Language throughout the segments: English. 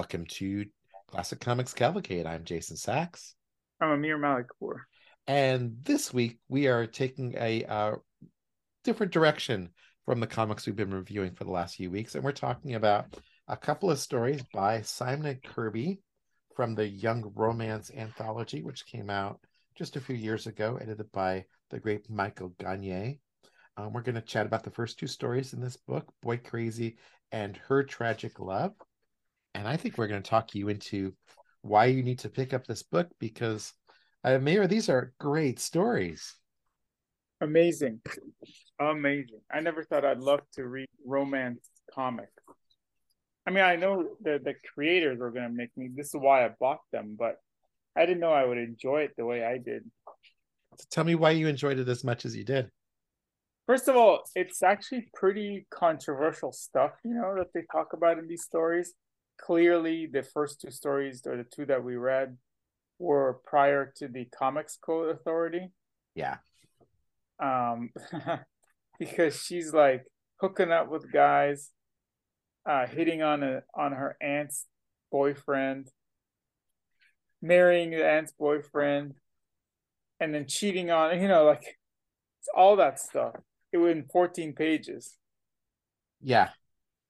Welcome to Classic Comics Cavalcade. I'm Jason Sachs. I'm Amir Malikpour. And this week we are taking a uh, different direction from the comics we've been reviewing for the last few weeks. And we're talking about a couple of stories by Simon Kirby from the Young Romance Anthology, which came out just a few years ago, edited by the great Michael Gagne. Um, we're going to chat about the first two stories in this book, Boy Crazy and Her Tragic Love. And I think we're going to talk you into why you need to pick up this book because, uh, Mayor, these are great stories. Amazing. Amazing. I never thought I'd love to read romance comics. I mean, I know the, the creators were going to make me, this is why I bought them, but I didn't know I would enjoy it the way I did. Tell me why you enjoyed it as much as you did. First of all, it's actually pretty controversial stuff, you know, that they talk about in these stories. Clearly, the first two stories, or the two that we read, were prior to the Comics Code Authority. Yeah. Um, because she's like hooking up with guys, uh, hitting on a on her aunt's boyfriend, marrying the aunt's boyfriend, and then cheating on you know like it's all that stuff it was in 14 pages. Yeah.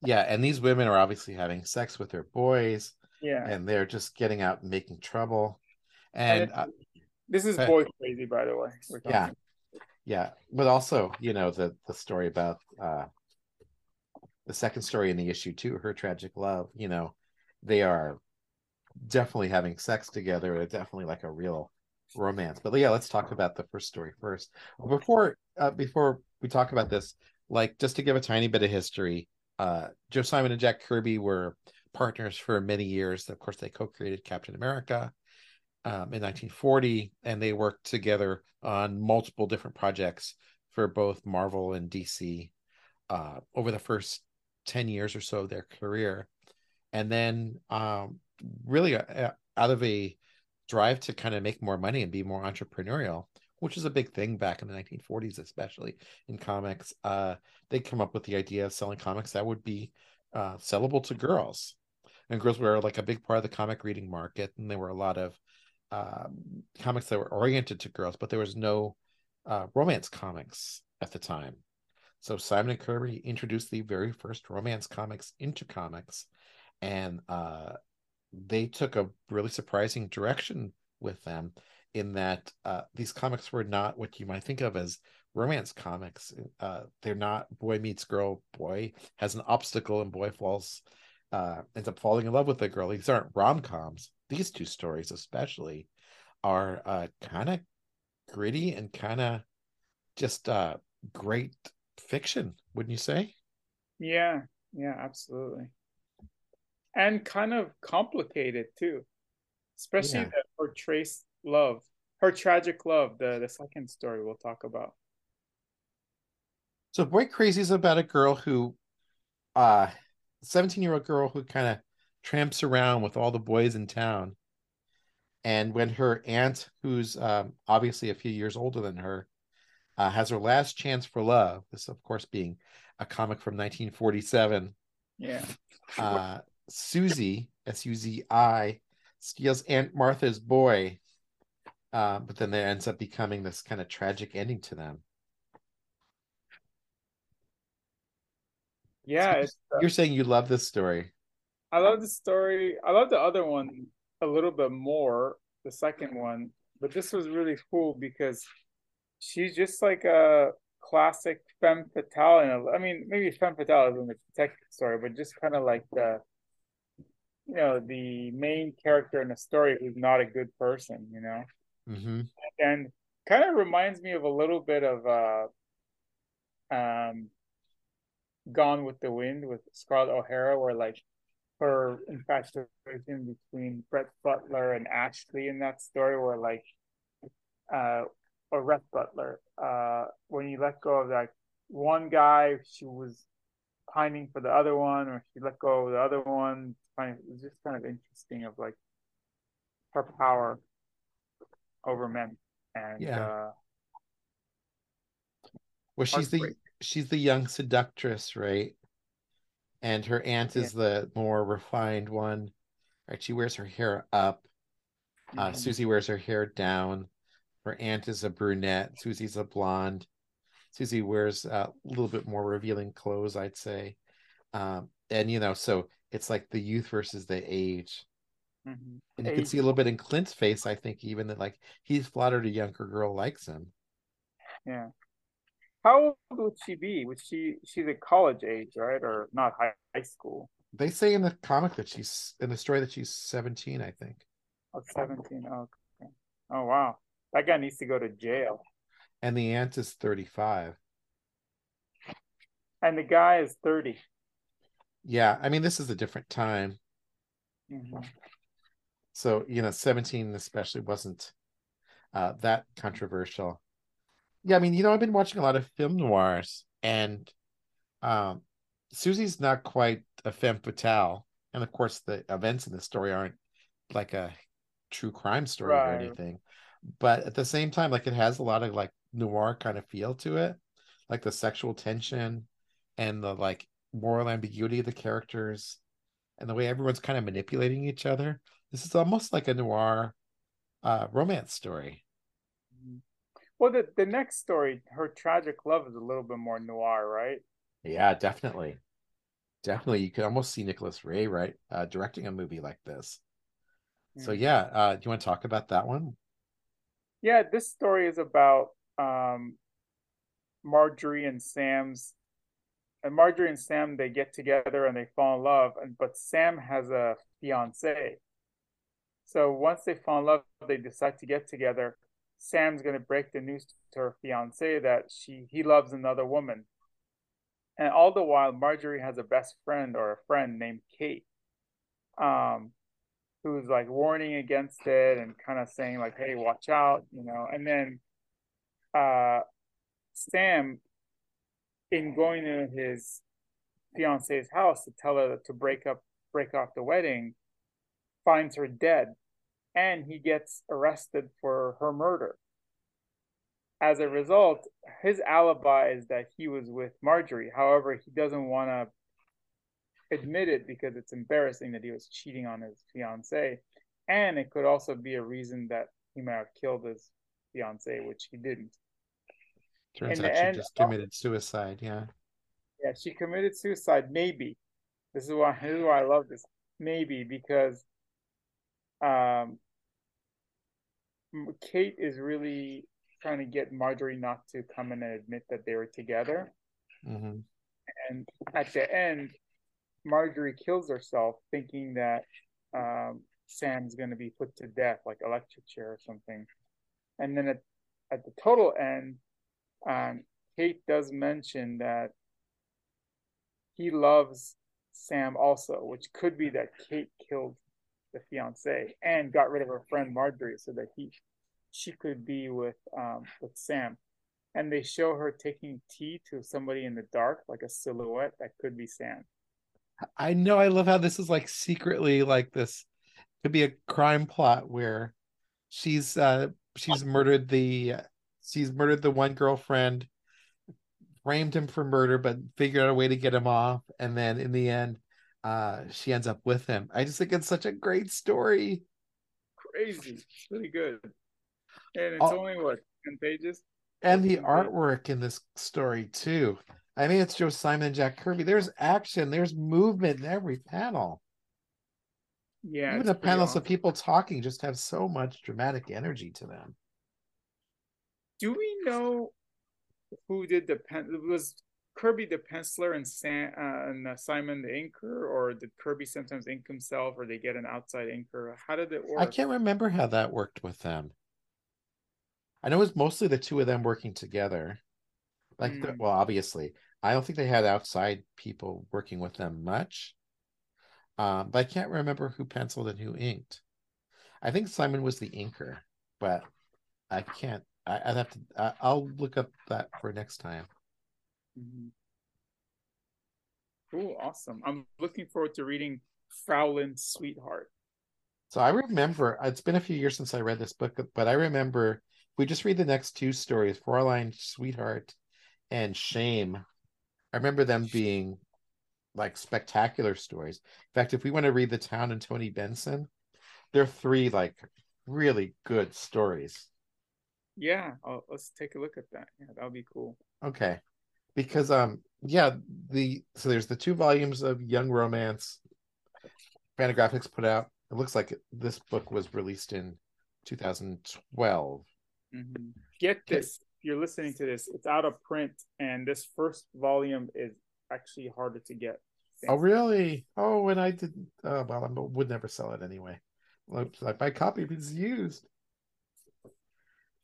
Yeah. And these women are obviously having sex with their boys. Yeah. And they're just getting out and making trouble. And, and uh, this is uh, boy crazy, by the way. Yeah. Yeah. But also, you know, the the story about uh the second story in the issue too, her tragic love, you know, they are definitely having sex together. It's definitely like a real romance. But yeah, let's talk about the first story first. Before uh, before we talk about this, like just to give a tiny bit of history, uh, Joe Simon and Jack Kirby were partners for many years. Of course, they co-created Captain America um, in 1940, and they worked together on multiple different projects for both Marvel and DC uh, over the first 10 years or so of their career. And then, um, really, uh, out of a drive to kind of make more money and be more entrepreneurial, which is a big thing back in the 1940s, especially in comics. Uh, they come up with the idea of selling comics that would be uh, sellable to girls, and girls were like a big part of the comic reading market, and there were a lot of um, comics that were oriented to girls, but there was no uh, romance comics at the time. So Simon and Kirby introduced the very first romance comics into comics, and uh, they took a really surprising direction with them in that uh, these comics were not what you might think of as romance comics. Uh, they're not boy meets girl, boy has an obstacle, and boy falls uh, ends up falling in love with the girl. These aren't rom coms. These two stories, especially, are uh, kind of gritty and kind of just uh, great fiction, wouldn't you say? Yeah, yeah, absolutely. And kind of complicated too, especially yeah. that portrays love, her tragic love, the the second story we'll talk about. So Boy Crazy is about a girl who uh 17 year old girl who kind of tramps around with all the boys in town. And when her aunt, who's um, obviously a few years older than her, uh, has her last chance for love, this, of course, being a comic from 1947. Yeah. Uh, Susie, S U Z I, steals Aunt Martha's boy uh, but then there ends up becoming this kind of tragic ending to them. Yeah, so you're, you're saying you love this story. I love the story. I love the other one a little bit more, the second one, but this was really cool because she's just like a classic femme fatale. And I mean, maybe femme fatale isn't a detective story, but just kind of like the, you know, the main character in the story who's not a good person, you know. Mm-hmm. And kind of reminds me of a little bit of uh, um, Gone with the Wind with Scarlett O'Hara, where like her infatuation between Brett Butler and Ashley in that story, where like, uh, or Rhett Butler, uh, when you let go of that one guy, she was pining for the other one, or she let go of the other one. It was just kind of interesting of like her power over men. And yeah. Uh, well, she's the she's the young seductress, right? And her aunt is yeah. the more refined one. Right, she wears her hair up. Uh, Mhm. Susie wears her hair down. Her aunt is a brunette. Susie's a blonde. Susie wears uh, a little bit more revealing clothes, I'd say. Um, and you know, so it's like the youth versus the age. Mhm. And you can see a little bit in Clint's face, I think, even that like he's flattered a younger girl likes him. Yeah. How old would she be? Would she she's at college age, right? Or not high, high school? They say in the comic that she's in the story that she's 17, I think. Oh, 17. Oh, okay. Oh wow. That guy needs to go to jail. And the aunt is 35. And the guy is 30. Yeah, I mean, this is a different time. Mhm. So, you know, 17 especially wasn't uh, that controversial. Yeah, I mean, you know, I've been watching a lot of film noirs, and um, Susie's not quite a femme fatale. And of course, the events in the story aren't like a true crime story or anything. But at the same time, like it has a lot of like noir kind of feel to it, like the sexual tension and the like moral ambiguity of the characters and the way everyone's kind of manipulating each other. This is almost like a noir uh, romance story. Well, the, the next story, her tragic love, is a little bit more noir, right? Yeah, definitely. Definitely. You could almost see Nicholas Ray, right? Uh, directing a movie like this. So, Mhm. yeah, uh, do you want to talk about that one? Yeah, this story is about um, Marjorie and Sam's. And Marjorie and Sam they get together and they fall in love, and but Sam has a fiance. So once they fall in love, they decide to get together. Sam's gonna break the news to her fiance that she he loves another woman. And all the while, Marjorie has a best friend or a friend named Kate, um, who's like warning against it and kind of saying like, "Hey, watch out," you know. And then, uh, Sam, in going to his fiance's house to tell her to break up, break off the wedding, finds her dead, and he gets arrested for her murder. As a result, his alibi is that he was with Marjorie. However, he doesn't want to admit it because it's embarrassing that he was cheating on his fiance. And it could also be a reason that he might have killed his fiance, which he didn't. Turns In out she end- just oh. committed suicide. Yeah. Yeah, she committed suicide. Maybe this is why this is why I love this. Maybe because um, Kate is really trying to get Marjorie not to come in and admit that they were together. hmm And at the end, Marjorie kills herself, thinking that um, Sam's going to be put to death, like electric chair or something. And then at, at the total end, um, Kate does mention that he loves Sam also, which could be that Kate killed the fiance and got rid of her friend Marjorie so that he she could be with um with Sam. And they show her taking tea to somebody in the dark, like a silhouette that could be Sam. I know. I love how this is like secretly like this could be a crime plot where she's uh she's murdered the she's murdered the one girlfriend, framed him for murder, but figured out a way to get him off, and then in the end, uh she ends up with him. I just think it's such a great story. Crazy. It's really good. And it's Oh. only what, 10 pages? And the artwork in this story too. I mean, it's Joe Simon and Jack Kirby. There's action, there's movement in every panel. Yeah. Even the panels awesome. of people talking just have so much dramatic energy to them. Do we know who did the pen? Was Kirby the penciler and Sam uh, and uh, Simon the inker, or did Kirby sometimes ink himself, or they get an outside inker? How did it work? I can't remember how that worked with them. I know it was mostly the two of them working together. Like, the, Mm. well, obviously, I don't think they had outside people working with them much. Um, but I can't remember who penciled and who inked. I think Simon was the inker, but I can't. I, I'd have to. I, I'll look up that for next time. Mhm. Cool, awesome. I'm looking forward to reading Fraulein's Sweetheart. So I remember it's been a few years since I read this book, but I remember we just read the next two stories, Fraulein Sweetheart and Shame. I remember them being like spectacular stories. In fact, if we want to read The Town and Tony Benson, they're three like really good stories. Yeah, I'll, let's take a look at that. Yeah, that'll be cool. Okay. Because um yeah, the so there's the two volumes of Young Romance Fantagraphics put out. It looks like this book was released in 2012. Mm-hmm. Get this. If you're listening to this, it's out of print and this first volume is actually harder to get. Oh really? Oh, and I didn't. Oh well, I would never sell it anyway. Like my copy is used.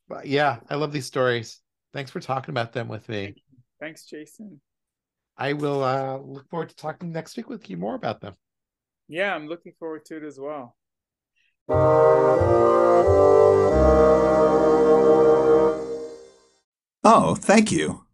But yeah, I love these stories. Thanks for talking about them with me. Thanks, Jason. I will uh, look forward to talking next week with you more about them. Yeah, I'm looking forward to it as well. Oh, thank you.